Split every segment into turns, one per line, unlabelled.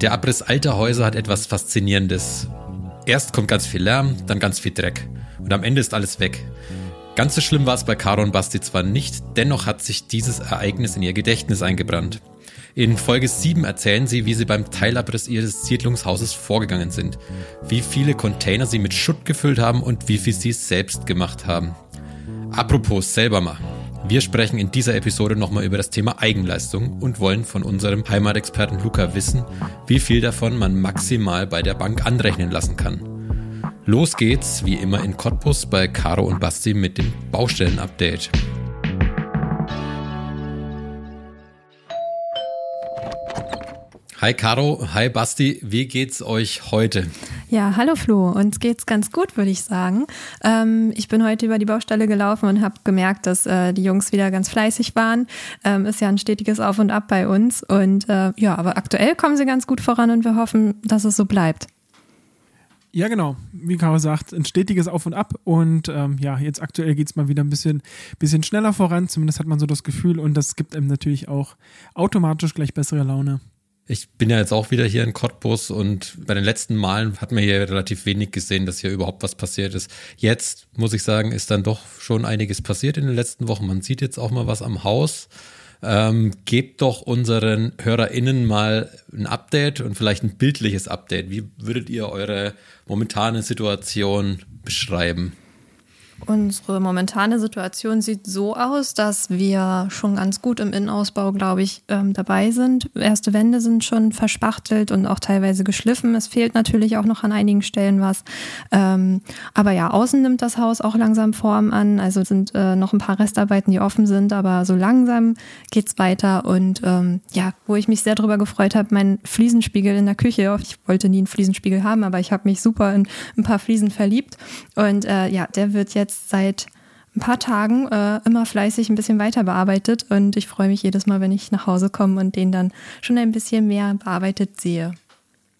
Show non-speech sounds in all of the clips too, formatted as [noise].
Der Abriss alter Häuser hat etwas Faszinierendes. Erst kommt ganz viel Lärm, dann ganz viel Dreck. Und am Ende ist alles weg. Ganz so schlimm war es bei Caro und Basti zwar nicht, dennoch hat sich dieses Ereignis in ihr Gedächtnis eingebrannt. In Folge 7 erzählen sie, wie sie beim Teilabriss ihres Siedlungshauses vorgegangen sind, wie viele Container sie mit Schutt gefüllt haben und wie viel sie selbst gemacht haben. Apropos selber machen. Wir sprechen in dieser Episode nochmal über das Thema Eigenleistung und wollen von unserem Heimatexperten Luca wissen, wie viel davon man maximal bei der Bank anrechnen lassen kann. Los geht's, wie immer in Cottbus bei Caro und Basti mit dem Baustellen-Update. Hi Caro, hi Basti, wie geht's euch heute?
Ja, hallo Flo, uns geht's ganz gut, würde ich sagen. Ähm, ich bin heute über die Baustelle gelaufen und habe gemerkt, dass äh, die Jungs wieder ganz fleißig waren. Ähm, ist ja ein stetiges Auf und Ab bei uns und äh, ja, aber aktuell kommen sie ganz gut voran und wir hoffen, dass es so bleibt.
Ja, genau. Wie Caro sagt, ein stetiges Auf und Ab. Und ähm, ja, jetzt aktuell geht es mal wieder ein bisschen, bisschen schneller voran. Zumindest hat man so das Gefühl. Und das gibt einem natürlich auch automatisch gleich bessere Laune.
Ich bin ja jetzt auch wieder hier in Cottbus und bei den letzten Malen hat man hier relativ wenig gesehen, dass hier überhaupt was passiert ist. Jetzt muss ich sagen, ist dann doch schon einiges passiert in den letzten Wochen. Man sieht jetzt auch mal was am Haus. Ähm, gebt doch unseren HörerInnen mal ein Update und vielleicht ein bildliches Update. Wie würdet ihr eure momentane Situation beschreiben?
Unsere momentane Situation sieht so aus, dass wir schon ganz gut im Innenausbau, glaube ich, ähm, dabei sind. Erste Wände sind schon verspachtelt und auch teilweise geschliffen. Es fehlt natürlich auch noch an einigen Stellen was. Ähm, aber ja, außen nimmt das Haus auch langsam Form an. Also sind äh, noch ein paar Restarbeiten, die offen sind, aber so langsam geht's weiter. Und ähm, ja, wo ich mich sehr darüber gefreut habe, mein Fliesenspiegel in der Küche. Ich wollte nie einen Fliesenspiegel haben, aber ich habe mich super in ein paar Fliesen verliebt. Und äh, ja, der wird jetzt jetzt seit ein paar Tagen äh, immer fleißig ein bisschen weiter bearbeitet und ich freue mich jedes Mal, wenn ich nach Hause komme und den dann schon ein bisschen mehr bearbeitet sehe.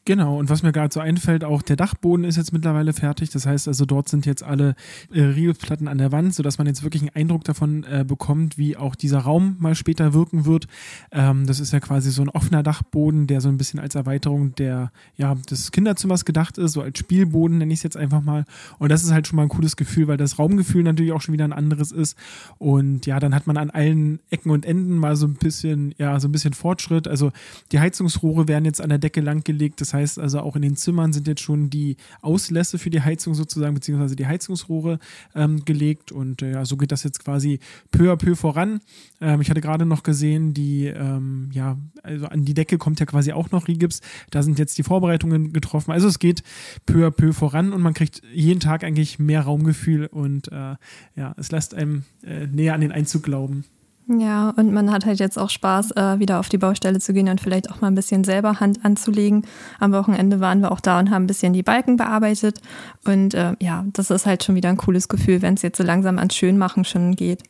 Genau, und was mir gerade so einfällt, auch der Dachboden ist jetzt mittlerweile fertig. Das heißt also, dort sind jetzt alle äh, Riegelsplatten an der Wand, sodass man jetzt wirklich einen Eindruck davon äh, bekommt, wie auch dieser Raum mal später wirken wird. Ähm, das ist ja quasi so ein offener Dachboden, der so ein bisschen als Erweiterung der, ja, des Kinderzimmers gedacht ist, so als Spielboden nenne ich es jetzt einfach mal. Und das ist halt schon mal ein cooles Gefühl, weil das Raumgefühl natürlich auch schon wieder ein anderes ist. Und ja, dann hat man an allen Ecken und Enden mal so ein bisschen, ja, so ein bisschen Fortschritt. Also die Heizungsrohre werden jetzt an der Decke langgelegt. Das heißt, heißt also auch in den Zimmern sind jetzt schon die Auslässe für die Heizung sozusagen, beziehungsweise die Heizungsrohre ähm, gelegt und äh, so geht das jetzt quasi peu à peu voran. Ähm, ich hatte gerade noch gesehen, die, ähm, ja, also an die Decke kommt ja quasi auch noch Rigips. Da sind jetzt die Vorbereitungen getroffen. Also es geht peu à peu voran und man kriegt jeden Tag eigentlich mehr Raumgefühl und äh, ja, es lässt einem äh, näher an den Einzug glauben.
Ja, und man hat halt jetzt auch Spaß, äh, wieder auf die Baustelle zu gehen und vielleicht auch mal ein bisschen selber Hand anzulegen. Am Wochenende waren wir auch da und haben ein bisschen die Balken bearbeitet. Und äh, ja, das ist halt schon wieder ein cooles Gefühl, wenn es jetzt so langsam ans Schönmachen schon geht.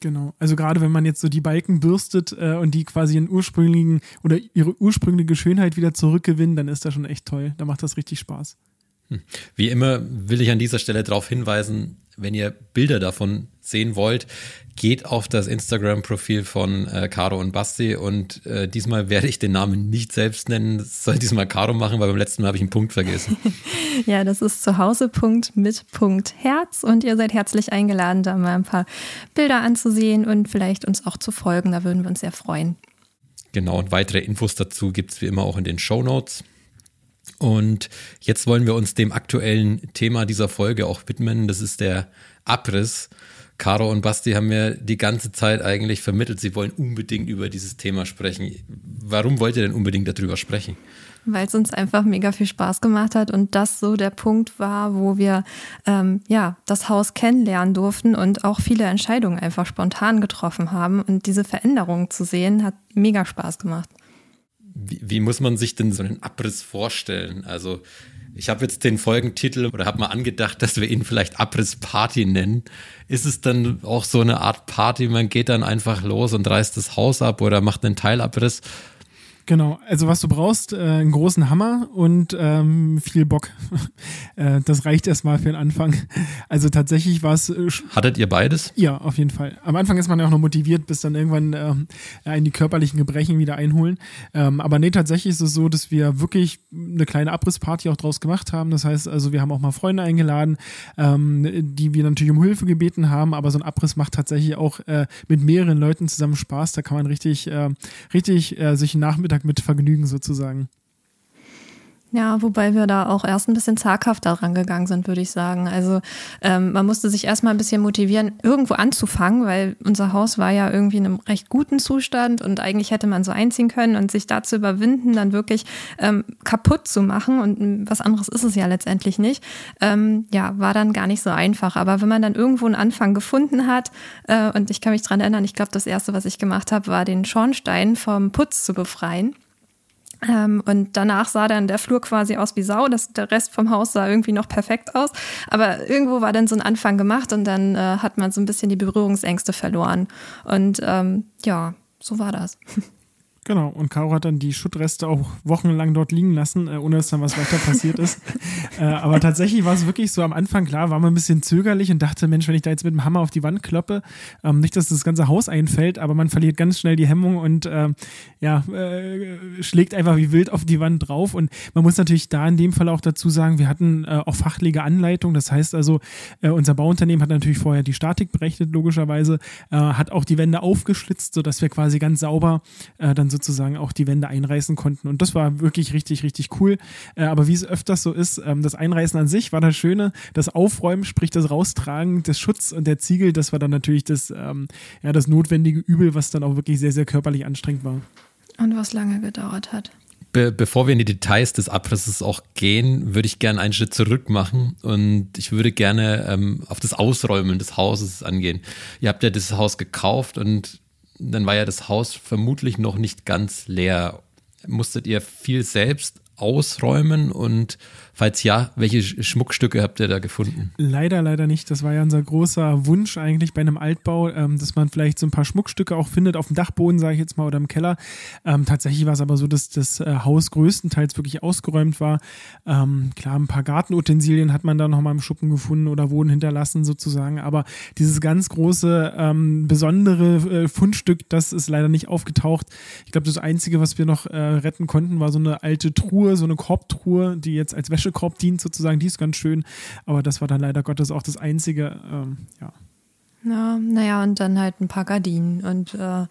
Genau. Also gerade wenn man jetzt so die Balken bürstet äh, und die quasi ihren ursprünglichen oder ihre ursprüngliche Schönheit wieder zurückgewinnen, dann ist das schon echt toll. Da macht das richtig Spaß.
Hm. Wie immer will ich an dieser Stelle darauf hinweisen, wenn ihr Bilder davon sehen wollt, geht auf das Instagram-Profil von äh, Caro und Basti und äh, diesmal werde ich den Namen nicht selbst nennen. Das soll diesmal Caro machen, weil beim letzten Mal habe ich einen Punkt vergessen. [laughs]
ja, das ist Zuhause.mit mit Punkt Herz und ihr seid herzlich eingeladen, da mal ein paar Bilder anzusehen und vielleicht uns auch zu folgen. Da würden wir uns sehr freuen.
Genau, und weitere Infos dazu gibt es wie immer auch in den Show Notes. Und jetzt wollen wir uns dem aktuellen Thema dieser Folge auch widmen. Das ist der Abriss. Caro und Basti haben mir die ganze Zeit eigentlich vermittelt, sie wollen unbedingt über dieses Thema sprechen. Warum wollt ihr denn unbedingt darüber sprechen?
Weil es uns einfach mega viel Spaß gemacht hat und das so der Punkt war, wo wir ähm, ja das Haus kennenlernen durften und auch viele Entscheidungen einfach spontan getroffen haben. Und diese Veränderungen zu sehen, hat mega Spaß gemacht.
Wie, wie muss man sich denn so einen Abriss vorstellen? Also ich habe jetzt den Folgentitel oder habe mal angedacht, dass wir ihn vielleicht Abrissparty nennen. Ist es dann auch so eine Art Party, man geht dann einfach los und reißt das Haus ab oder macht einen Teilabriss?
Genau, also was du brauchst, äh, einen großen Hammer und ähm, viel Bock. [laughs] äh, das reicht erstmal für den Anfang. Also tatsächlich war es. Äh,
Hattet ihr beides?
Ja, auf jeden Fall. Am Anfang ist man ja auch noch motiviert, bis dann irgendwann ähm, einen die körperlichen Gebrechen wieder einholen. Ähm, aber nee, tatsächlich ist es so, dass wir wirklich eine kleine Abrissparty auch draus gemacht haben. Das heißt also, wir haben auch mal Freunde eingeladen, ähm, die wir natürlich um Hilfe gebeten haben, aber so ein Abriss macht tatsächlich auch äh, mit mehreren Leuten zusammen Spaß. Da kann man richtig, äh, richtig äh, sich einen Nachmittag mit vergnügen sozusagen.
Ja, wobei wir da auch erst ein bisschen zaghafter rangegangen sind, würde ich sagen. Also ähm, man musste sich erstmal ein bisschen motivieren, irgendwo anzufangen, weil unser Haus war ja irgendwie in einem recht guten Zustand und eigentlich hätte man so einziehen können und sich da zu überwinden, dann wirklich ähm, kaputt zu machen und was anderes ist es ja letztendlich nicht, ähm, ja, war dann gar nicht so einfach. Aber wenn man dann irgendwo einen Anfang gefunden hat äh, und ich kann mich dran erinnern, ich glaube, das Erste, was ich gemacht habe, war den Schornstein vom Putz zu befreien. Ähm, und danach sah dann der Flur quasi aus wie Sau. Das, der Rest vom Haus sah irgendwie noch perfekt aus. Aber irgendwo war dann so ein Anfang gemacht und dann äh, hat man so ein bisschen die Berührungsängste verloren. Und ähm, ja, so war das. [laughs]
Genau, und Caro hat dann die Schuttreste auch wochenlang dort liegen lassen, äh, ohne dass dann was weiter passiert ist. [laughs] äh, aber tatsächlich war es wirklich so am Anfang klar, war man ein bisschen zögerlich und dachte, Mensch, wenn ich da jetzt mit dem Hammer auf die Wand kloppe, ähm, nicht, dass das ganze Haus einfällt, aber man verliert ganz schnell die Hemmung und äh, ja, äh, schlägt einfach wie wild auf die Wand drauf. Und man muss natürlich da in dem Fall auch dazu sagen, wir hatten äh, auch fachliche Anleitung. Das heißt also, äh, unser Bauunternehmen hat natürlich vorher die Statik berechnet, logischerweise, hat auch die Wände aufgeschlitzt, sodass wir quasi ganz sauber dann sozusagen auch die Wände einreißen konnten. Und das war wirklich richtig, richtig cool. Äh, aber wie es öfters so ist, ähm, das Einreißen an sich war das Schöne. Das Aufräumen, sprich das Raustragen des Schutz und der Ziegel, das war dann natürlich das, ähm, ja, das notwendige Übel, was dann auch wirklich sehr, sehr körperlich anstrengend war.
Und was lange gedauert hat.
Be bevor wir in die Details des Abrisses auch gehen, würde ich gerne einen Schritt zurück machen und ich würde gerne ähm, auf das Ausräumen des Hauses angehen. Ihr habt ja das Haus gekauft und dann war ja das Haus vermutlich noch nicht ganz leer. Musstet ihr viel selbst ausräumen und Falls ja, welche Schmuckstücke habt ihr da gefunden?
Leider, leider nicht. Das war ja unser großer Wunsch eigentlich bei einem Altbau, ähm, dass man vielleicht so ein paar Schmuckstücke auch findet auf dem Dachboden, sage ich jetzt mal, oder im Keller. Ähm, tatsächlich war es aber so, dass das äh, Haus größtenteils wirklich ausgeräumt war. Ähm, klar, ein paar Gartenutensilien hat man da nochmal im Schuppen gefunden oder wurden hinterlassen sozusagen. Aber dieses ganz große, ähm, besondere äh, Fundstück, das ist leider nicht aufgetaucht. Ich glaube, das Einzige, was wir noch äh, retten konnten, war so eine alte Truhe, so eine Korbtruhe, die jetzt als Wäsche Wäschekorb dient sozusagen, die ist ganz schön, aber das war dann leider Gottes auch das Einzige, ähm, ja.
Ja, naja, und dann halt ein paar Gardinen und äh,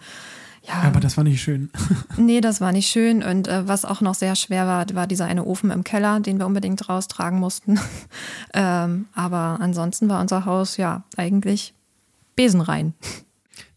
ja.
Aber das war nicht schön. [laughs]
nee, das war nicht schön. Und äh, was auch noch sehr schwer war, war dieser eine Ofen im Keller, den wir unbedingt raustragen mussten. [laughs] ähm, aber ansonsten war unser Haus ja eigentlich besenrein.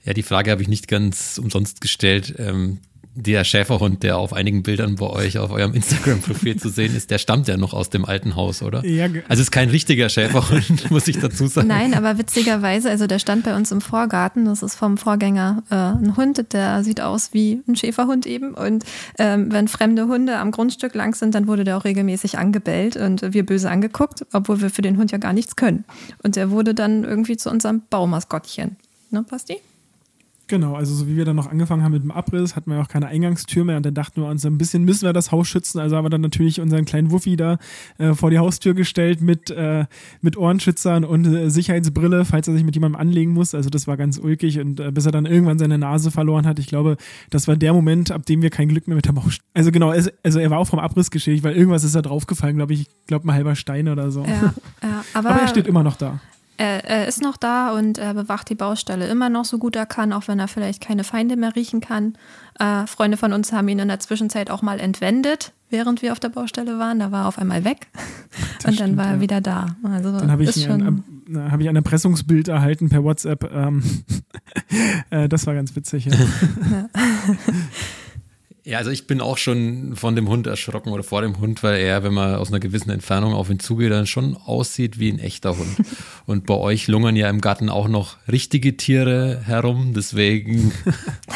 Ja, die Frage habe ich nicht ganz umsonst gestellt. Ähm, der Schäferhund, der auf einigen Bildern bei euch auf eurem Instagram-Profil zu sehen ist, der stammt ja noch aus dem alten Haus, oder? Ja. Also es ist kein richtiger Schäferhund, [laughs] muss ich dazu sagen.
Nein, aber witzigerweise, also der stand bei uns im Vorgarten, das ist vom Vorgänger äh, ein Hund, der sieht aus wie ein Schäferhund eben. Und ähm, wenn fremde Hunde am Grundstück lang sind, dann wurde der auch regelmäßig angebellt und wir böse angeguckt, obwohl wir für den Hund ja gar nichts können. Und der wurde dann irgendwie zu unserem Baumaskottchen. Ne, Basti?
Genau, also so wie wir dann noch angefangen haben mit dem Abriss, hatten wir auch keine Eingangstür mehr und dann dachten wir uns, ein bisschen müssen wir das Haus schützen. Also haben wir dann natürlich unseren kleinen Wuffi da äh, vor die Haustür gestellt mit, äh, mit Ohrenschützern und äh, Sicherheitsbrille, falls er sich mit jemandem anlegen muss. Also das war ganz ulkig und äh, bis er dann irgendwann seine Nase verloren hat. Ich glaube, das war der Moment, ab dem wir kein Glück mehr mit der Baustelle. Also genau, also, also er war auch vom Abriss geschädigt, weil irgendwas ist da draufgefallen, glaube ich. Ich glaube, ein halber Stein oder so.
Ja, ja, aber, [laughs]
aber er steht immer noch da.
Er, er, ist noch da und er bewacht die Baustelle immer noch so gut er kann, auch wenn er vielleicht keine Feinde mehr riechen kann. Äh, Freunde von uns haben ihn in der Zwischenzeit auch mal entwendet, während wir auf der Baustelle waren. Da war er auf einmal weg das und dann stimmt, war er ja. wieder da. Also
dann habe ich, ein, hab ich ein Erpressungsbild erhalten per WhatsApp. Ähm, [laughs] äh, das war ganz witzig. Ja. ja. [laughs]
Ja, also ich bin auch schon von dem Hund erschrocken oder vor dem Hund, weil er, wenn man aus einer gewissen Entfernung auf ihn zugeht, dann schon aussieht wie ein echter Hund. [laughs] Und bei euch lungern ja im Garten auch noch richtige Tiere herum, deswegen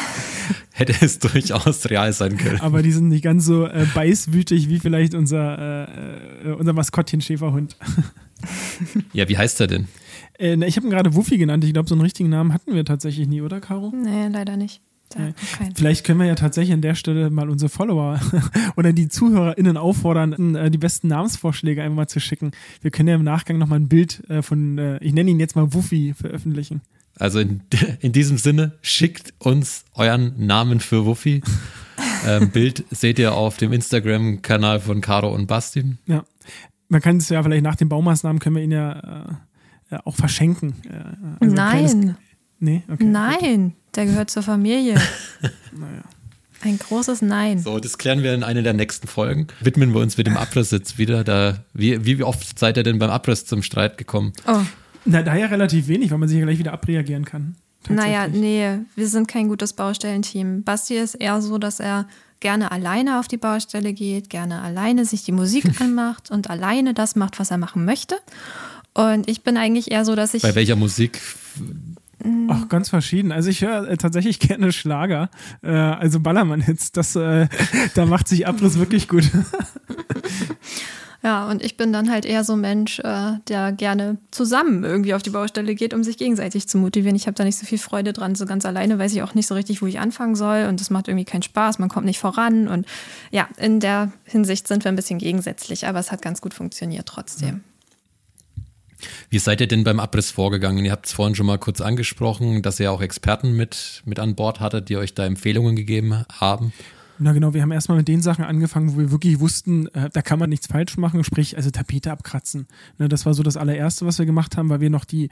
[laughs] hätte es durchaus real sein können.
Aber die sind nicht ganz so äh, beißwütig wie vielleicht unser, äh, äh unser Maskottchen Schäferhund. [laughs]
ja, wie heißt er denn?
Äh, ich habe ihn gerade Wuffi genannt. Ich glaube, so einen richtigen Namen hatten wir tatsächlich nie, oder, Caro?
Nee, leider nicht.
Okay. Vielleicht können wir ja tatsächlich an der Stelle mal unsere Follower [laughs] oder die ZuhörerInnen auffordern, äh, die besten Namensvorschläge einmal zu schicken. Wir können ja im Nachgang nochmal ein Bild äh, von, äh, ich nenne ihn jetzt mal Wuffi, veröffentlichen.
Also in, in diesem Sinne, schickt uns euren Namen für Wuffi. [laughs] ähm, Bild seht ihr auf dem Instagram-Kanal von Caro und Basti.
Ja. Man kann es ja vielleicht nach den Baumaßnahmen können wir ihn ja äh, auch verschenken.
Also Nein. Nee? Okay, Nein, gut. der gehört zur Familie. [laughs] naja. Ein großes Nein.
So, das klären wir in einer der nächsten Folgen. Widmen wir uns mit dem Abriss jetzt wieder. Da, wie, wie oft seid ihr denn beim Abriss zum Streit gekommen?
Oh. Na, daher relativ wenig, weil man sich ja gleich wieder abreagieren kann.
Naja, nee, wir sind kein gutes Baustellenteam. Basti ist eher so, dass er gerne alleine auf die Baustelle geht, gerne alleine sich die Musik [laughs] anmacht und alleine das macht, was er machen möchte. Und ich bin eigentlich eher so, dass ich.
Bei welcher Musik
Ach, ganz verschieden. Also ich höre äh, tatsächlich [laughs] gerne Schlager, äh, also Ballermann-Hits. Das, äh, [laughs] da macht sich Abriss wirklich gut. [laughs]
ja, und ich bin dann halt eher so ein Mensch, äh, der gerne zusammen irgendwie auf die Baustelle geht, um sich gegenseitig zu motivieren. Ich habe da nicht so viel Freude dran. So ganz alleine weiß ich auch nicht so richtig, wo ich anfangen soll. Und das macht irgendwie keinen Spaß. Man kommt nicht voran. Und ja, in der Hinsicht sind wir ein bisschen gegensätzlich, aber es hat ganz gut funktioniert trotzdem. Ja.
Wie seid ihr denn beim Abriss vorgegangen? Ihr habt es vorhin schon mal kurz angesprochen, dass ihr auch Experten mit, mit an Bord hattet, die euch da Empfehlungen gegeben haben.
Na genau, wir haben erstmal mit den Sachen angefangen, wo wir wirklich wussten, äh, da kann man nichts falsch machen, sprich also Tapete abkratzen. Ne, das war so das allererste, was wir gemacht haben, weil wir noch die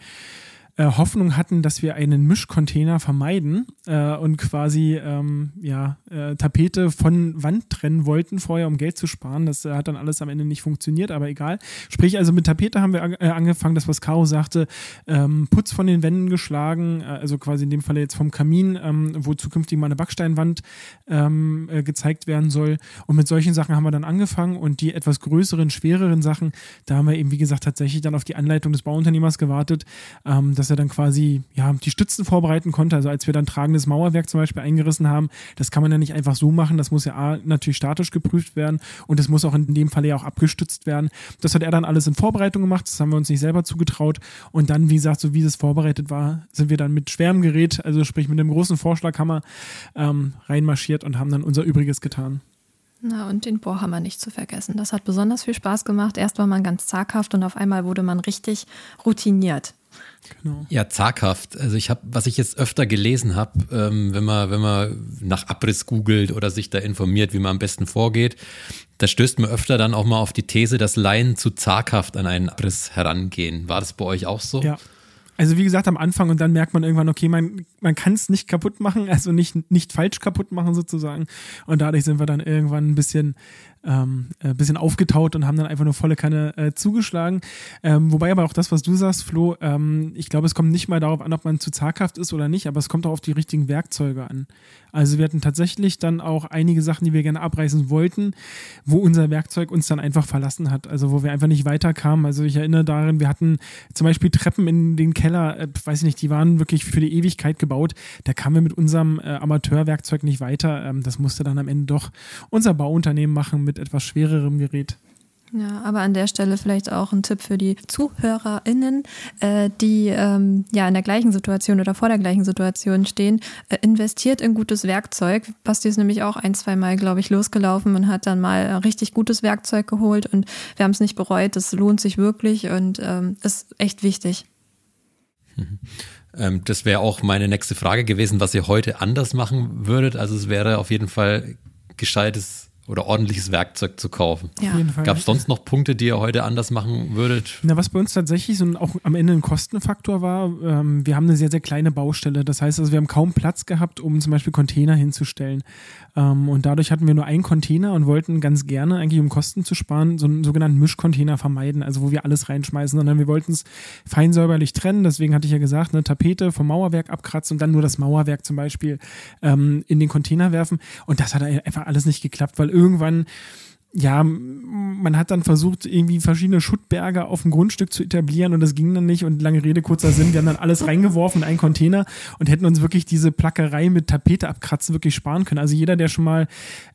äh, Hoffnung hatten, dass wir einen Mischcontainer vermeiden äh, und quasi ähm, ja, äh, Tapete von Wand trennen wollten vorher, um Geld zu sparen. Das äh, hat dann alles am Ende nicht funktioniert, aber egal. Sprich, also mit Tapete haben wir äh, angefangen, das, was Caro sagte, ähm, Putz von den Wänden geschlagen, also quasi in dem Fall jetzt vom Kamin, ähm, wo zukünftig mal eine Backsteinwand ähm, gezeigt werden soll. Und mit solchen Sachen haben wir dann angefangen und die etwas größeren, schwereren Sachen, da haben wir eben, wie gesagt, tatsächlich dann auf die Anleitung des Bauunternehmers gewartet. Ähm, das dass er dann quasi ja, die Stützen vorbereiten konnte. Also als wir dann tragendes Mauerwerk zum Beispiel eingerissen haben, das kann man ja nicht einfach so machen. Das muss ja natürlich statisch geprüft werden und es muss auch in dem Fall ja auch abgestützt werden. Das hat er dann alles in Vorbereitung gemacht. Das haben wir uns nicht selber zugetraut. Und dann, wie gesagt, so wie es vorbereitet war, sind wir dann mit schwerem Gerät, also sprich mit einem großen Vorschlaghammer, ähm, reinmarschiert und haben dann unser Übriges getan.
Na, und den Bohrhammer nicht zu vergessen. Das hat besonders viel Spaß gemacht. Erst war man ganz zaghaft und auf einmal wurde man richtig routiniert.
Genau. Ja, zaghaft. Also ich habe, was ich jetzt öfter gelesen habe, ähm, wenn man, wenn man nach Abriss googelt oder sich da informiert, wie man am besten vorgeht, da stößt man öfter dann auch mal auf die These, dass Laien zu zaghaft an einen Abriss herangehen. War das bei euch auch so?
Ja. Also wie gesagt, am Anfang und dann merkt man irgendwann, okay, man, man kann es nicht kaputt machen, also nicht, nicht falsch kaputt machen sozusagen. Und dadurch sind wir dann irgendwann ein bisschen ähm, ein äh, bisschen aufgetaut und haben dann einfach nur volle Kanne äh, zugeschlagen. Ähm, wobei aber auch das, was du sagst, Flo, ähm, ich glaube, es kommt nicht mal darauf an, ob man zu zaghaft ist oder nicht, aber es kommt auch auf die richtigen Werkzeuge an. Also wir hatten tatsächlich dann auch einige Sachen, die wir gerne abreißen wollten, wo unser Werkzeug uns dann einfach verlassen hat. Also wo wir einfach nicht weiterkamen. Also ich erinnere daran, wir hatten zum Beispiel Treppen in den Keller, äh, weiß ich nicht, die waren wirklich für die Ewigkeit gebaut. Da kamen wir mit unserem äh, Amateurwerkzeug nicht weiter. Ähm, das musste dann am Ende doch unser Bauunternehmen machen mit etwas schwererem Gerät.
Ja, aber an der Stelle vielleicht auch ein Tipp für die ZuhörerInnen, äh, die ähm, ja in der gleichen Situation oder vor der gleichen Situation stehen. Äh, investiert in gutes Werkzeug. Basti ist nämlich auch ein, zwei Mal, glaube ich, losgelaufen und hat dann mal richtig gutes Werkzeug geholt und wir haben es nicht bereut. Das lohnt sich wirklich und ähm, ist echt wichtig.
Mhm. Ähm, das wäre auch meine nächste Frage gewesen, was ihr heute anders machen würdet. Also es wäre auf jeden Fall gescheites oder ordentliches Werkzeug zu kaufen. Ja. Gab es sonst noch Punkte, die ihr heute anders machen würdet?
Na, was bei uns tatsächlich so auch am Ende ein Kostenfaktor war, ähm, wir haben eine sehr, sehr kleine Baustelle. Das heißt also, wir haben kaum Platz gehabt, um zum Beispiel Container hinzustellen. Ähm, und dadurch hatten wir nur einen Container und wollten ganz gerne, eigentlich um Kosten zu sparen, so einen sogenannten Mischcontainer vermeiden, also wo wir alles reinschmeißen, sondern wir wollten es fein säuberlich trennen. Deswegen hatte ich ja gesagt, eine Tapete vom Mauerwerk abkratzen und dann nur das Mauerwerk zum Beispiel ähm, in den Container werfen. Und das hat einfach alles nicht geklappt, weil irgendwann ja, man hat dann versucht, irgendwie verschiedene Schuttberge auf dem Grundstück zu etablieren und das ging dann nicht. Und lange Rede, kurzer Sinn, wir haben dann alles reingeworfen in einen Container und hätten uns wirklich diese Plackerei mit Tapete abkratzen wirklich sparen können. Also jeder, der schon mal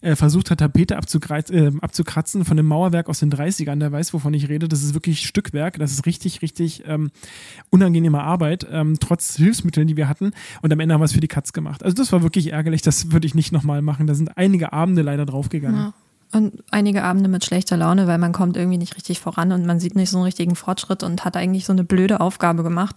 äh, versucht hat, Tapete äh, abzukratzen von einem Mauerwerk aus den 30ern, der weiß, wovon ich rede. Das ist wirklich Stückwerk. Das ist richtig, richtig ähm, unangenehme Arbeit, ähm, trotz Hilfsmitteln, die wir hatten. Und am Ende haben wir es für die Katz gemacht. Also das war wirklich ärgerlich. Das würde ich nicht nochmal machen. Da sind einige Abende leider draufgegangen. Ja.
Und einige Abende mit schlechter Laune, weil man kommt irgendwie nicht richtig voran und man sieht nicht so einen richtigen Fortschritt und hat eigentlich so eine blöde Aufgabe gemacht.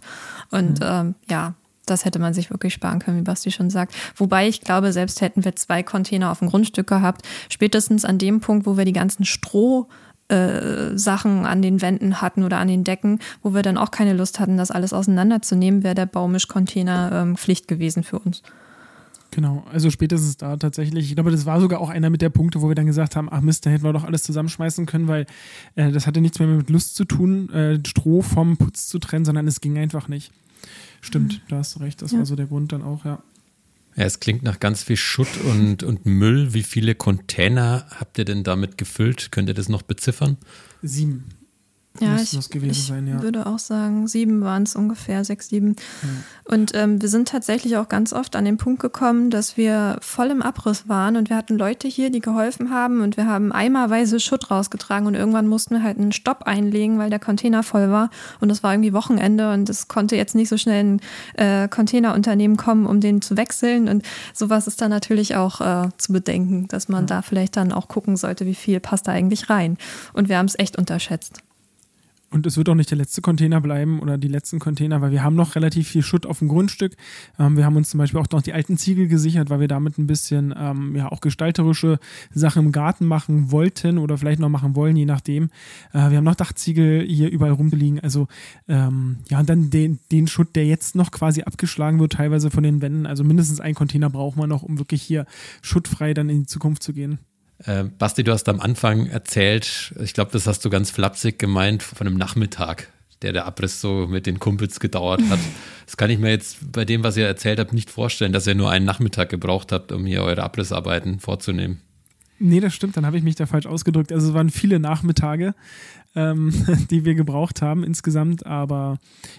Und mhm. ähm, ja, das hätte man sich wirklich sparen können, wie Basti schon sagt. Wobei ich glaube, selbst hätten wir zwei Container auf dem Grundstück gehabt, spätestens an dem Punkt, wo wir die ganzen Stroh äh, Sachen an den Wänden hatten oder an den Decken, wo wir dann auch keine Lust hatten, das alles auseinanderzunehmen, wäre der Baumischcontainer ähm, Pflicht gewesen für uns.
Genau, also spätestens da tatsächlich. Ich glaube, das war sogar auch einer mit der Punkte, wo wir dann gesagt haben, ach Mist, da hätten wir doch alles zusammenschmeißen können, weil äh, das hatte nichts mehr mit Lust zu tun, äh, Stroh vom Putz zu trennen, sondern es ging einfach nicht. Stimmt, mhm. da hast du recht, das ja. war so der Grund dann auch, ja.
Ja, es klingt nach ganz viel Schutt und, und Müll. Wie viele Container habt ihr denn damit gefüllt? Könnt ihr das noch beziffern?
Sieben.
Ja, ich, ich sein, ja. würde auch sagen, sieben waren es ungefähr, sechs, sieben. Ja. Und ähm, wir sind tatsächlich auch ganz oft an den Punkt gekommen, dass wir voll im Abriss waren und wir hatten Leute hier, die geholfen haben und wir haben eimerweise Schutt rausgetragen und irgendwann mussten wir halt einen Stopp einlegen, weil der Container voll war und es war irgendwie Wochenende und es konnte jetzt nicht so schnell ein äh, Containerunternehmen kommen, um den zu wechseln und sowas ist dann natürlich auch äh, zu bedenken, dass man ja. da vielleicht dann auch gucken sollte, wie viel passt da eigentlich rein. Und wir haben es echt unterschätzt.
Und es wird auch nicht der letzte Container bleiben oder die letzten Container, weil wir haben noch relativ viel Schutt auf dem Grundstück. Ähm, wir haben uns zum Beispiel auch noch die alten Ziegel gesichert, weil wir damit ein bisschen ähm, ja auch gestalterische Sachen im Garten machen wollten oder vielleicht noch machen wollen, je nachdem. Äh, wir haben noch Dachziegel hier überall rumliegen. Also ähm, ja, und dann den, den Schutt, der jetzt noch quasi abgeschlagen wird, teilweise von den Wänden. Also mindestens ein Container braucht man noch, um wirklich hier schuttfrei dann in die Zukunft zu gehen.
Äh, Basti, du hast am Anfang erzählt, ich glaube, das hast du ganz flapsig gemeint, von einem Nachmittag, der der Abriss so mit den Kumpels gedauert hat. [laughs] Das kann ich mir jetzt bei dem, was ihr erzählt habt, nicht vorstellen, dass ihr nur einen Nachmittag gebraucht habt, um hier eure Abrissarbeiten vorzunehmen.
Nee, das stimmt, dann habe ich mich da falsch ausgedrückt. Also es waren viele Nachmittage, ähm, [laughs] die wir gebraucht haben insgesamt. Aber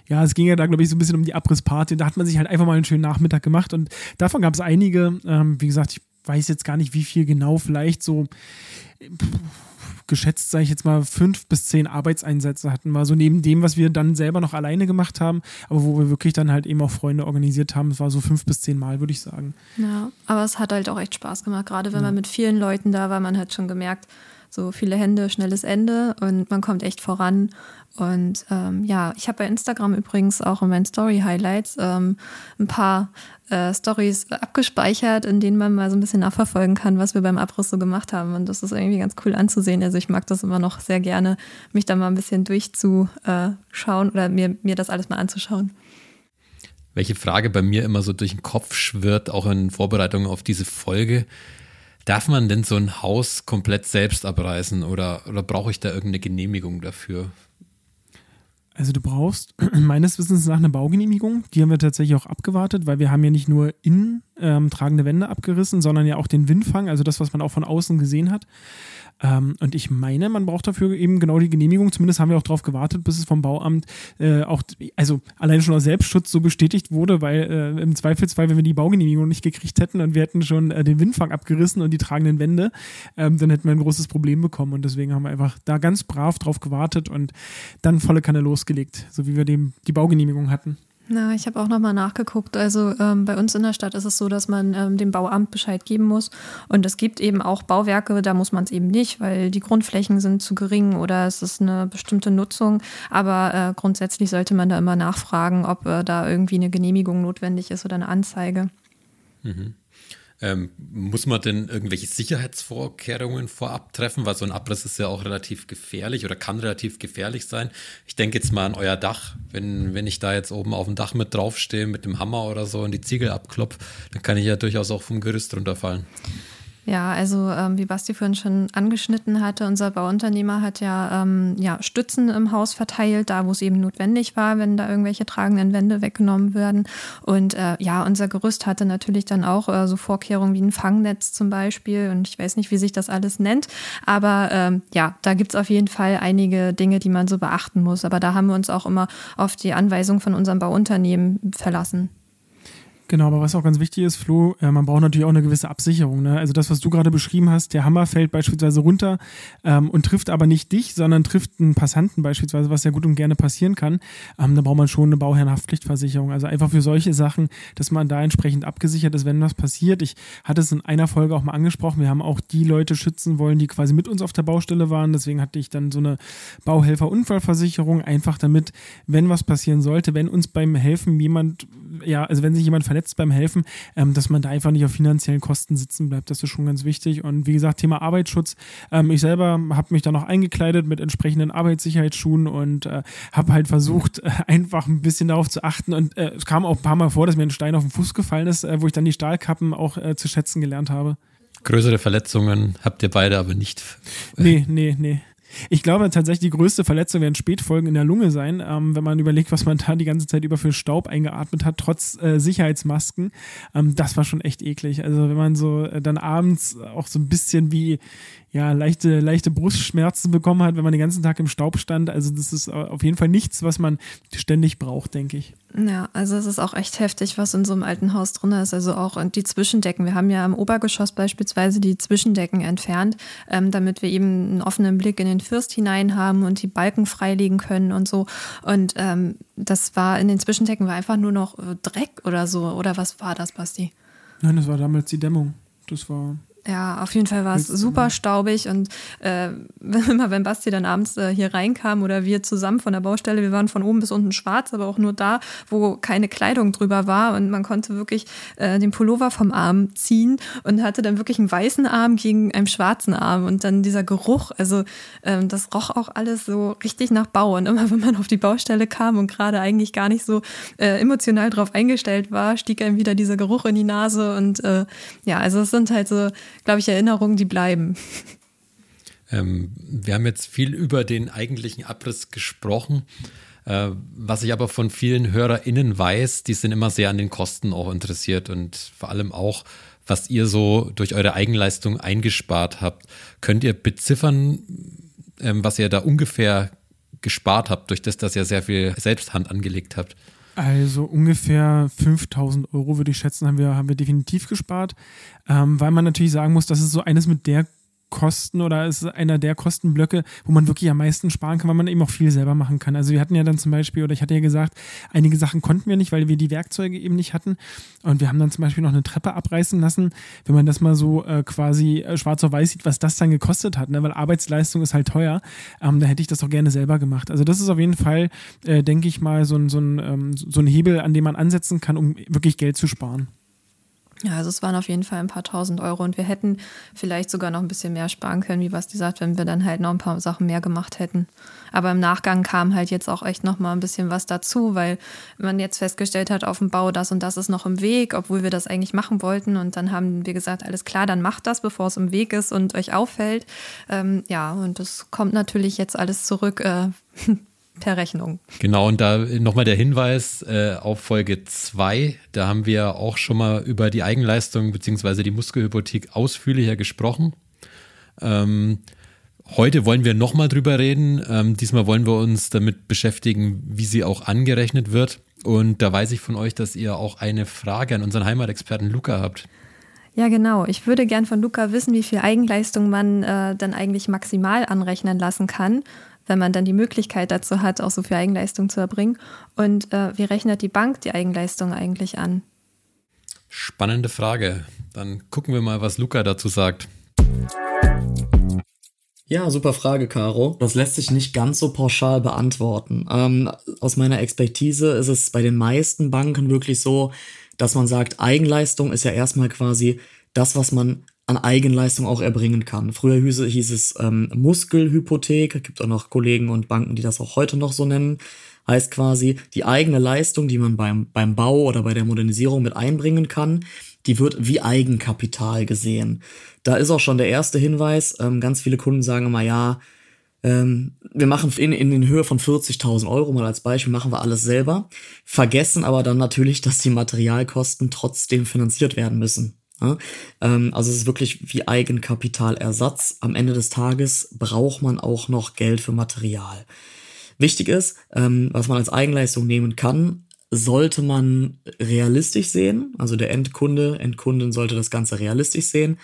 ja, es ging ja da, glaube ich, so ein bisschen um die Abrissparty. Da hat man sich halt einfach mal einen schönen Nachmittag gemacht und davon gab es einige. Ähm, wie gesagt, ich weiß jetzt gar nicht, wie viel genau, vielleicht so geschätzt, sage ich jetzt mal, fünf bis zehn Arbeitseinsätze hatten wir. So neben dem, was wir dann selber noch alleine gemacht haben, aber wo wir wirklich dann halt eben auch Freunde organisiert haben. Es war so fünf bis zehn Mal, würde ich sagen.
Ja, aber es hat halt auch echt Spaß gemacht. Gerade wenn ja. man mit vielen Leuten da war, man hat schon gemerkt, so viele Hände, schnelles Ende und man kommt echt voran. Und ähm, ja, ich habe bei Instagram übrigens auch in meinen Story Highlights ähm, ein paar äh, Stories abgespeichert, in denen man mal so ein bisschen nachverfolgen kann, was wir beim Abriss so gemacht haben. Und das ist irgendwie ganz cool anzusehen. Also ich mag das immer noch sehr gerne, mich da mal ein bisschen durchzuschauen oder mir, mir das alles mal anzuschauen.
Welche Frage bei mir immer so durch den Kopf schwirrt, auch in Vorbereitung auf diese Folge, Darf man denn so ein Haus komplett selbst abreißen oder, oder brauche ich da irgendeine Genehmigung dafür?
Also du brauchst [clears throat] meines Wissens nach eine Baugenehmigung. Die haben wir tatsächlich auch abgewartet, weil wir haben ja nicht nur innen ähm, tragende Wände abgerissen, sondern ja auch den Windfang, also das, was man auch von außen gesehen hat. Ähm, und ich meine, man braucht dafür eben genau die Genehmigung. Zumindest haben wir auch darauf gewartet, bis es vom Bauamt äh, auch, also allein schon aus Selbstschutz so bestätigt wurde, weil äh, im Zweifelsfall, wenn wir die Baugenehmigung nicht gekriegt hätten und wir hätten schon äh, den Windfang abgerissen und die tragenden Wände, ähm, dann hätten wir ein großes Problem bekommen. Und deswegen haben wir einfach da ganz brav drauf gewartet und dann volle Kanne losgelegt, so wie wir dem, die Baugenehmigung hatten.
Na, ich habe auch nochmal nachgeguckt. Also ähm, bei uns in der Stadt ist es so, dass man ähm, dem Bauamt Bescheid geben muss. Und es gibt eben auch Bauwerke, da muss man es eben nicht, weil die Grundflächen sind zu gering oder es ist eine bestimmte Nutzung. Aber äh, grundsätzlich sollte man da immer nachfragen, ob äh, da irgendwie eine Genehmigung notwendig ist oder eine Anzeige.
Mhm. Ähm, muss man denn irgendwelche Sicherheitsvorkehrungen vorab treffen? Weil so ein Abriss ist ja auch relativ gefährlich oder kann relativ gefährlich sein. Ich denke jetzt mal an euer Dach. Wenn, wenn ich da jetzt oben auf dem Dach mit draufstehe, mit dem Hammer oder so und die Ziegel abklopfe, dann kann ich ja durchaus auch vom Gerüst runterfallen.
Ja, also ähm, wie Basti vorhin schon angeschnitten hatte, unser Bauunternehmer hat ja, ähm, ja Stützen im Haus verteilt, da wo es eben notwendig war, wenn da irgendwelche tragenden Wände weggenommen werden. Und äh, ja, unser Gerüst hatte natürlich dann auch äh, so Vorkehrungen wie ein Fangnetz zum Beispiel. Und ich weiß nicht, wie sich das alles nennt. Aber ähm, ja, da gibt's auf jeden Fall einige Dinge, die man so beachten muss. Aber da haben wir uns auch immer auf die Anweisung von unserem Bauunternehmen verlassen.
Genau, aber was auch ganz wichtig ist, Flo, äh, man braucht natürlich auch eine gewisse Absicherung. Ne? Also das, was du gerade beschrieben hast, der Hammer fällt beispielsweise runter ähm, und trifft aber nicht dich, sondern trifft einen Passanten beispielsweise, was ja gut und gerne passieren kann. Ähm, da braucht man schon eine Bauherrenhaftpflichtversicherung. Also einfach für solche Sachen, dass man da entsprechend abgesichert ist, wenn was passiert. Ich hatte es in einer Folge auch mal angesprochen. Wir haben auch die Leute schützen wollen, die quasi mit uns auf der Baustelle waren. Deswegen hatte ich dann so eine Bauhelfer-Unfallversicherung, einfach damit, wenn was passieren sollte, wenn uns beim Helfen jemand, ja, also wenn sich jemand verletzt, verletzt beim Helfen, ähm, dass man da einfach nicht auf finanziellen Kosten sitzen bleibt. Das ist schon ganz wichtig. Und wie gesagt, Thema Arbeitsschutz. Ähm, ich selber habe mich da noch eingekleidet mit entsprechenden Arbeitssicherheitsschuhen und äh, habe halt versucht, äh, [laughs] einfach ein bisschen darauf zu achten. Und äh, es kam auch ein paar Mal vor, dass mir ein Stein auf den Fuß gefallen ist, äh, wo ich dann die Stahlkappen auch äh, zu schätzen gelernt habe.
Größere Verletzungen habt ihr beide aber nicht.
Nee, nee, nee. Ich glaube tatsächlich, die größte Verletzung werden Spätfolgen in der Lunge sein, ähm, wenn man überlegt, was man da die ganze Zeit über für Staub eingeatmet hat, trotz äh, Sicherheitsmasken. Ähm, das war schon echt eklig. Also wenn man so äh, dann abends auch so ein bisschen wie ja, leichte, leichte Brustschmerzen bekommen hat, wenn man den ganzen Tag im Staub stand. Also das ist auf jeden Fall nichts, was man ständig braucht, denke ich.
Ja, also es ist auch echt heftig, was in so einem alten Haus drin ist. Also auch die Zwischendecken. Wir haben ja im Obergeschoss beispielsweise die Zwischendecken entfernt, ähm, damit wir eben einen offenen Blick in den First hinein haben und die Balken freilegen können und so. Und ähm, das war in den Zwischendecken war einfach nur noch äh, Dreck oder so. Oder was war das, Basti?
Nein, das war damals die Dämmung. Das war
ja, auf jeden Fall war es super staubig und äh, [laughs] immer wenn Basti dann abends äh, hier reinkam oder wir zusammen von der Baustelle, wir waren von oben bis unten schwarz, aber auch nur da, wo keine Kleidung drüber war und man konnte wirklich äh, den Pullover vom Arm ziehen und hatte dann wirklich einen weißen Arm gegen einen schwarzen Arm und dann dieser Geruch, also ähm, das roch auch alles so richtig nach Bau und immer [laughs] wenn man auf die Baustelle kam und gerade eigentlich gar nicht so äh, emotional drauf eingestellt war, stieg einem wieder dieser Geruch in die Nase und äh, ja, also es sind halt so glaube ich, Erinnerungen, die bleiben.
Ähm, wir haben jetzt viel über den eigentlichen Abriss gesprochen. Äh, was ich aber von vielen HörerInnen weiß, die sind immer sehr an den Kosten auch interessiert und vor allem auch, was ihr so durch eure Eigenleistung eingespart habt. Könnt ihr beziffern, ähm, was ihr da ungefähr gespart habt, durch das, dass ihr sehr viel Selbsthand angelegt habt?
Also ungefähr 5000 Euro würde ich schätzen, haben wir, haben wir definitiv gespart, ähm, weil man natürlich sagen muss, das ist so eines mit der Kosten oder ist einer der Kostenblöcke, wo man wirklich am meisten sparen kann, weil man eben auch viel selber machen kann. Also wir hatten ja dann zum Beispiel, oder ich hatte ja gesagt, einige Sachen konnten wir nicht, weil wir die Werkzeuge eben nicht hatten. Und wir haben dann zum Beispiel noch eine Treppe abreißen lassen, wenn man das mal so äh, quasi äh, schwarz auf weiß sieht, was das dann gekostet hat, ne? weil Arbeitsleistung ist halt teuer. Ähm, da hätte ich das auch gerne selber gemacht. Also das ist auf jeden Fall, äh, denke ich mal, so ein, so, ein, ähm, so ein Hebel, an dem man ansetzen kann, um wirklich Geld zu sparen.
Ja, also es waren auf jeden Fall ein paar tausend Euro und wir hätten vielleicht sogar noch ein bisschen mehr sparen können, wie Basti sagt, wenn wir dann halt noch ein paar Sachen mehr gemacht hätten. Aber im Nachgang kam halt jetzt auch echt noch mal ein bisschen was dazu, weil man jetzt festgestellt hat, auf dem Bau das und das ist noch im Weg, obwohl wir das eigentlich machen wollten. Und dann haben wir gesagt, alles klar, dann macht das, bevor es im Weg ist und euch auffällt. Ähm, ja, und das kommt natürlich jetzt alles zurück. Äh, [laughs] per Rechnung.
Genau, und da nochmal der Hinweis äh, auf Folge 2. Da haben wir auch schon mal über die Eigenleistung bzw. die Muskelhypothek ausführlicher gesprochen. Ähm, heute wollen wir nochmal drüber reden. Ähm, diesmal wollen wir uns damit beschäftigen, wie sie auch angerechnet wird. Und da weiß ich von euch, dass ihr auch eine Frage an unseren Heimatexperten Luca habt.
Ja, genau. Ich würde gern von Luca wissen, wie viel Eigenleistung man äh, dann eigentlich maximal anrechnen lassen kann wenn man dann die Möglichkeit dazu hat, auch so viel Eigenleistung zu erbringen. Und äh, wie rechnet die Bank die Eigenleistung eigentlich an?
Spannende Frage. Dann gucken wir mal, was Luca dazu sagt.
Ja, super Frage, Caro. Das lässt sich nicht ganz so pauschal beantworten. Ähm, aus meiner Expertise ist es bei den meisten Banken wirklich so, dass man sagt, Eigenleistung ist ja erstmal quasi das, was man an Eigenleistung auch erbringen kann. Früher hieß, es ähm, Muskelhypothek, gibt auch noch Kollegen und Banken, die das auch heute noch so nennen. Heißt quasi, die eigene Leistung, die man beim, beim Bau oder bei der Modernisierung mit einbringen kann, die wird wie Eigenkapital gesehen. Da ist auch schon der erste Hinweis. Ähm, ganz viele Kunden sagen immer, ja, ähm, wir machen in, in den Höhe von 40.000 Euro mal als Beispiel, machen wir alles selber, vergessen aber dann natürlich, dass die Materialkosten trotzdem finanziert werden müssen. Ja? Ähm, also es ist wirklich wie Eigenkapitalersatz. Am Ende des Tages braucht man auch noch Geld für Material. Wichtig ist, ähm, was man als Eigenleistung nehmen kann, sollte man realistisch sehen. Also der Endkunde, Endkundin sollte das Ganze realistisch sehen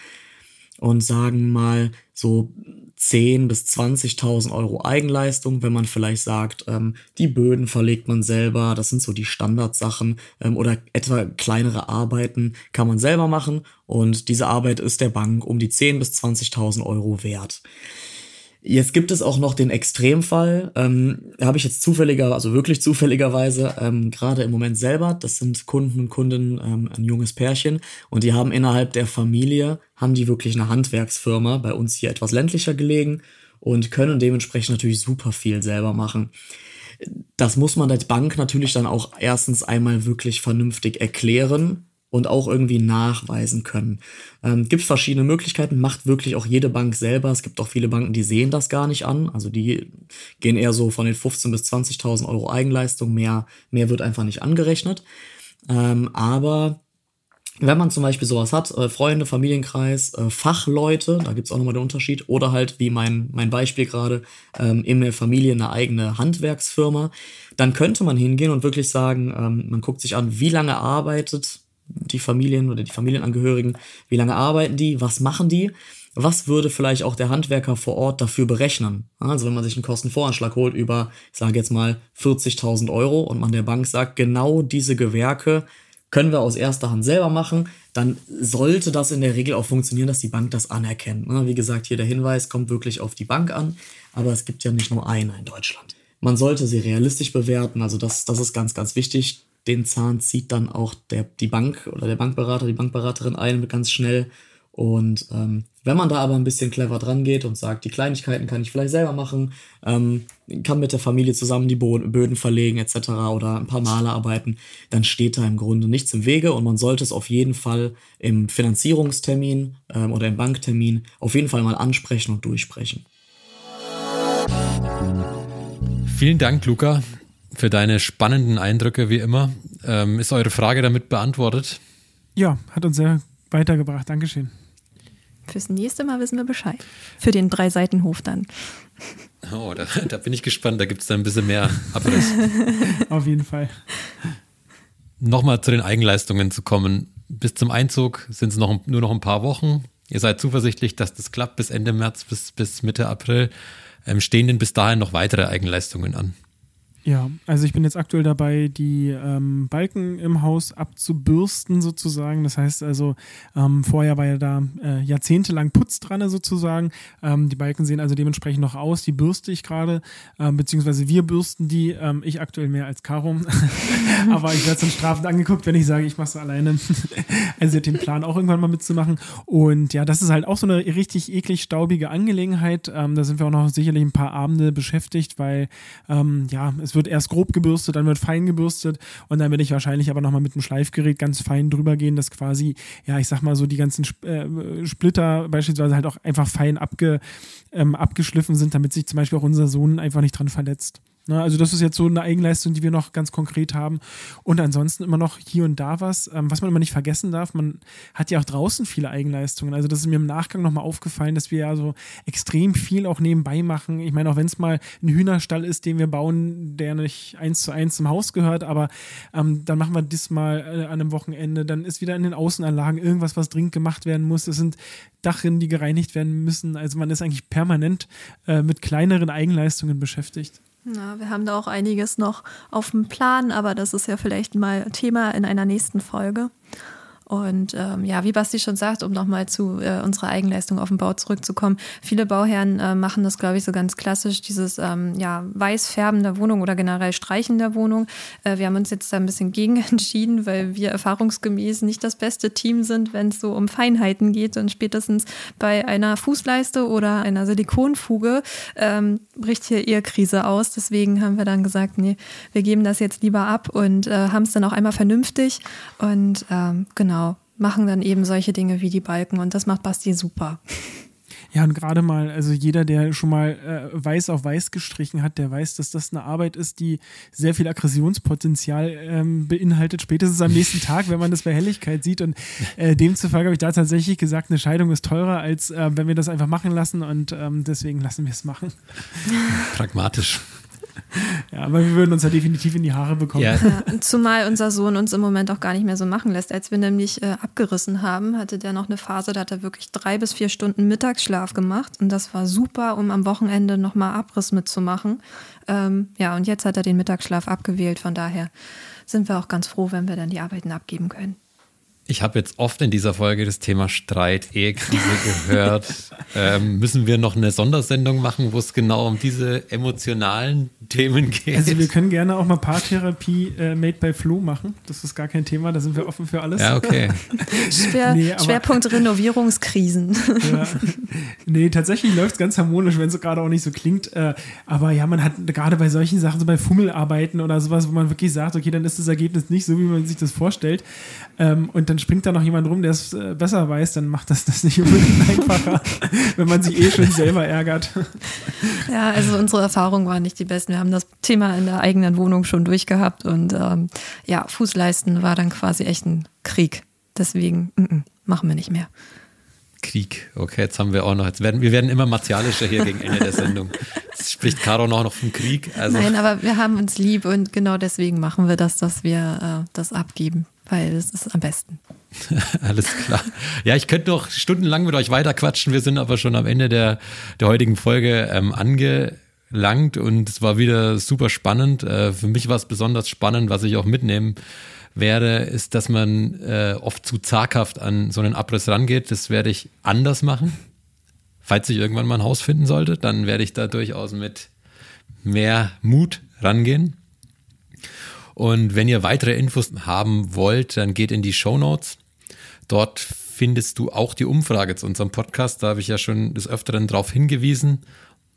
und sagen mal so 10 bis 20.000 Euro Eigenleistung, wenn man vielleicht sagt, ähm, die Böden verlegt man selber, das sind so die Standardsachen ähm, oder etwa kleinere Arbeiten kann man selber machen und diese Arbeit ist der Bank um die 10 bis 20.000 Euro wert. Jetzt gibt es auch noch den Extremfall, ähm, habe ich jetzt zufälliger, also wirklich zufälligerweise, ähm, gerade im Moment selber, das sind Kunden und Kunden, ähm, ein junges Pärchen. Und die haben innerhalb der Familie, haben die wirklich eine Handwerksfirma, bei uns hier etwas ländlicher gelegen und können dementsprechend natürlich super viel selber machen. Das muss man als Bank natürlich dann auch erstens einmal wirklich vernünftig erklären, und auch irgendwie nachweisen können. Ähm, gibt verschiedene Möglichkeiten, macht wirklich auch jede Bank selber. Es gibt auch viele Banken, die sehen das gar nicht an. Also die gehen eher so von den 15.000 bis 20.000 Euro Eigenleistung. Mehr, mehr wird einfach nicht angerechnet. Ähm, aber wenn man zum Beispiel sowas hat, äh, Freunde, Familienkreis, äh, Fachleute, da gibt's auch nochmal den Unterschied, oder halt wie mein, mein Beispiel gerade, ähm, in der Familie eine eigene Handwerksfirma, dann könnte man hingehen und wirklich sagen, ähm, man guckt sich an, wie lange arbeitet die Familien oder die Familienangehörigen, wie lange arbeiten die, was machen die, was würde vielleicht auch der Handwerker vor Ort dafür berechnen. Also wenn man sich einen Kostenvoranschlag holt über, ich sage jetzt mal 40.000 Euro und man der Bank sagt, genau diese Gewerke können wir aus erster Hand selber machen, dann sollte das in der Regel auch funktionieren, dass die Bank das anerkennt. Wie gesagt, hier der Hinweis kommt wirklich auf die Bank an, aber es gibt ja nicht nur eine in Deutschland. Man sollte sie realistisch bewerten, also das, das ist ganz, ganz wichtig den Zahn zieht dann auch der, die Bank oder der Bankberater, die Bankberaterin ein ganz schnell. Und ähm, wenn man da aber ein bisschen clever dran geht und sagt, die Kleinigkeiten kann ich vielleicht selber machen, ähm, kann mit der Familie zusammen die Böden verlegen etc. oder ein paar Male arbeiten, dann steht da im Grunde nichts im Wege und man sollte es auf jeden Fall im Finanzierungstermin ähm, oder im Banktermin auf jeden Fall mal ansprechen und durchsprechen.
Vielen Dank, Luca für deine spannenden Eindrücke wie immer. Ähm, ist eure Frage damit beantwortet?
Ja, hat uns sehr weitergebracht. Dankeschön.
Fürs nächste Mal wissen wir Bescheid. Für den Drei-Seiten-Hof dann. [laughs]
Oh, da, da, bin ich gespannt. Da gibt es dann ein bisschen mehr Abriss. [laughs]
Auf jeden Fall.
Nochmal zu den Eigenleistungen zu kommen. Bis zum Einzug sind es noch, nur noch ein paar Wochen. Ihr seid zuversichtlich, dass das klappt bis Ende März, bis, bis Mitte April. Ähm, stehen denn bis dahin noch weitere Eigenleistungen an?
Ja, also ich bin jetzt aktuell dabei, die ähm, Balken im Haus abzubürsten sozusagen. Das heißt also, ähm, vorher war ja da äh, jahrzehntelang Putz dran sozusagen. Ähm, die Balken sehen also dementsprechend noch aus. Die bürste ich gerade, ähm, beziehungsweise wir bürsten die. Ähm, ich aktuell mehr als Caro. [laughs] Aber ich werde dann strafend angeguckt, wenn ich sage, ich mache es alleine. [laughs] also den Plan auch irgendwann mal mitzumachen. Und ja, das ist halt auch so eine richtig eklig staubige Angelegenheit. Ähm, da sind wir auch noch sicherlich ein paar Abende beschäftigt, weil ähm, ja, es es wird erst grob gebürstet, dann wird fein gebürstet und dann werde ich wahrscheinlich aber nochmal mit dem Schleifgerät ganz fein drüber gehen, dass quasi, ja, ich sag mal so, die ganzen äh, Splitter beispielsweise halt auch einfach fein abge, ähm, abgeschliffen sind, damit sich zum Beispiel auch unser Sohn einfach nicht dran verletzt. Ne, also das ist jetzt so eine Eigenleistung, die wir noch ganz konkret haben. Und ansonsten immer noch hier und da was, ähm, was man immer nicht vergessen darf. Man hat ja auch draußen viele Eigenleistungen. Also das ist mir im Nachgang nochmal aufgefallen, dass wir ja so extrem viel auch nebenbei machen. Ich meine, auch wenn es mal ein Hühnerstall ist, den wir bauen, der nicht eins zu eins zum Haus gehört, aber ähm, dann machen wir das mal äh, an einem Wochenende. Dann ist wieder in den Außenanlagen irgendwas, was dringend gemacht werden muss. Es sind Dachrinnen, die gereinigt werden müssen. Also man ist eigentlich permanent äh, mit kleineren Eigenleistungen beschäftigt.
Na, wir haben da auch einiges noch auf dem Plan, aber das ist ja vielleicht mal Thema in einer nächsten Folge. Und ähm, ja, wie Basti schon sagt, um nochmal zu äh, unserer Eigenleistung auf dem Bau zurückzukommen, viele Bauherren äh, machen das, glaube ich, so ganz klassisch, dieses ähm, ja, Weißfärben der Wohnung oder generell Streichen der Wohnung. Äh, wir haben uns jetzt da ein bisschen gegen [laughs] entschieden, weil wir erfahrungsgemäß nicht das beste Team sind, wenn es so um Feinheiten geht. Und spätestens bei einer Fußleiste oder einer Silikonfuge ähm, bricht hier eher Krise aus. Deswegen haben wir dann gesagt, nee, wir geben das jetzt lieber ab und äh, haben es dann auch einmal vernünftig. Und ähm, genau machen dann eben solche Dinge wie die Balken und das macht Basti super.
Ja, und gerade mal, also jeder, der schon mal äh, weiß auf weiß gestrichen hat, der weiß, dass das eine Arbeit ist, die sehr viel Aggressionspotenzial ähm, beinhaltet, spätestens am nächsten Tag, wenn man das bei Helligkeit sieht. Und äh, demzufolge habe ich da tatsächlich gesagt, eine Scheidung ist teurer, als äh, wenn wir das einfach machen lassen und ähm, deswegen lassen wir es machen.
Pragmatisch.
Ja, aber wir würden uns ja definitiv in die Haare bekommen. Ja.
Ja, zumal unser Sohn uns im Moment auch gar nicht mehr so machen lässt. Als wir nämlich äh, abgerissen haben, hatte der noch eine Phase, da hat er wirklich drei bis vier Stunden Mittagsschlaf gemacht. Und das war super, um am Wochenende nochmal Abriss mitzumachen. Ähm, ja, und jetzt hat er den Mittagsschlaf abgewählt. Von daher sind wir auch ganz froh, wenn wir dann die Arbeiten abgeben können.
Ich habe jetzt oft in dieser Folge das Thema Streit, Ehekrise gehört. [laughs] ähm, müssen wir noch eine Sondersendung machen, wo es genau um diese emotionalen Themen geht?
Also wir können gerne auch mal Paartherapie äh, made by Flo machen. Das ist gar kein Thema, da sind wir offen für alles.
Ja, okay. [laughs]
Schwer, nee, Schwerpunkt Renovierungskrisen.
Ja. Nee, tatsächlich läuft es ganz harmonisch, wenn es gerade auch nicht so klingt. Äh, aber ja, man hat gerade bei solchen Sachen, so bei Fummelarbeiten oder sowas, wo man wirklich sagt, okay, dann ist das Ergebnis nicht so, wie man sich das vorstellt. Ähm, und dann springt da noch jemand rum, der es äh, besser weiß, dann macht das das nicht unbedingt [laughs] einfacher, wenn man sich eh schon selber ärgert.
Ja, also unsere Erfahrungen waren nicht die besten. Wir haben das Thema in der eigenen Wohnung schon durchgehabt und ähm, ja, Fußleisten war dann quasi echt ein Krieg. Deswegen mm -mm, machen wir nicht mehr.
Krieg. Okay, jetzt haben wir auch noch, jetzt werden, wir werden immer martialischer hier gegen Ende der Sendung. Jetzt spricht Caro noch, noch vom Krieg.
Also. Nein, aber wir haben uns lieb und genau deswegen machen wir das, dass wir äh, das abgeben weil es ist am besten. [laughs]
Alles klar. Ja, ich könnte noch stundenlang mit euch weiterquatschen. Wir sind aber schon am Ende der, der heutigen Folge ähm, angelangt und es war wieder super spannend. Äh, für mich war es besonders spannend, was ich auch mitnehmen werde, ist, dass man äh, oft zu zaghaft an so einen Abriss rangeht. Das werde ich anders machen. Falls ich irgendwann mal ein Haus finden sollte, dann werde ich da durchaus mit mehr Mut rangehen. Und wenn ihr weitere Infos haben wollt, dann geht in die Show Notes. Dort findest du auch die Umfrage zu unserem Podcast. Da habe ich ja schon des Öfteren darauf hingewiesen.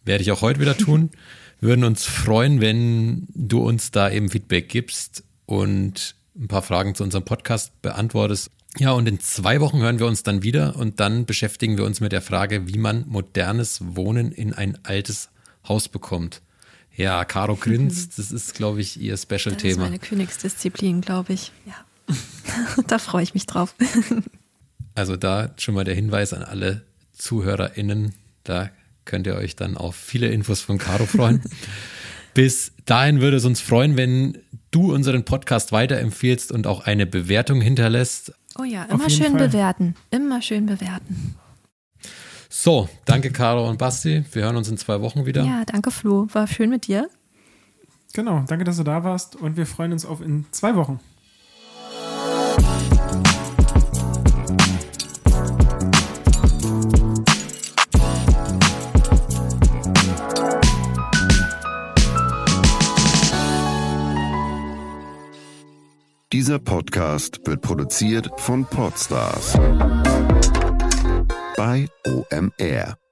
Werde ich auch heute wieder tun. Wir [laughs] würden uns freuen, wenn du uns da eben Feedback gibst und ein paar Fragen zu unserem Podcast beantwortest. Ja, und in zwei Wochen hören wir uns dann wieder und dann beschäftigen wir uns mit der Frage, wie man modernes Wohnen in ein altes Haus bekommt. Ja, Caro [laughs] grinst, das ist, glaube ich, ihr Special-Thema. Das ist
meine Königsdisziplin, glaube ich. Ja. [laughs] da freue ich mich drauf. [laughs]
also da schon mal der Hinweis an alle ZuhörerInnen, da könnt ihr euch dann auf viele Infos von Caro freuen. Bis dahin würde es uns freuen, wenn du unseren Podcast weiterempfiehlst und auch eine Bewertung hinterlässt.
Oh ja, immer schön Fall. bewerten. Immer schön bewerten.
So, danke Caro und Basti. Wir hören uns in zwei Wochen wieder.
Ja, danke Flo. War schön mit dir.
Genau, danke, dass du da warst und wir freuen uns auf in zwei Wochen.
Dieser Podcast wird produziert von Podstars bei OMR.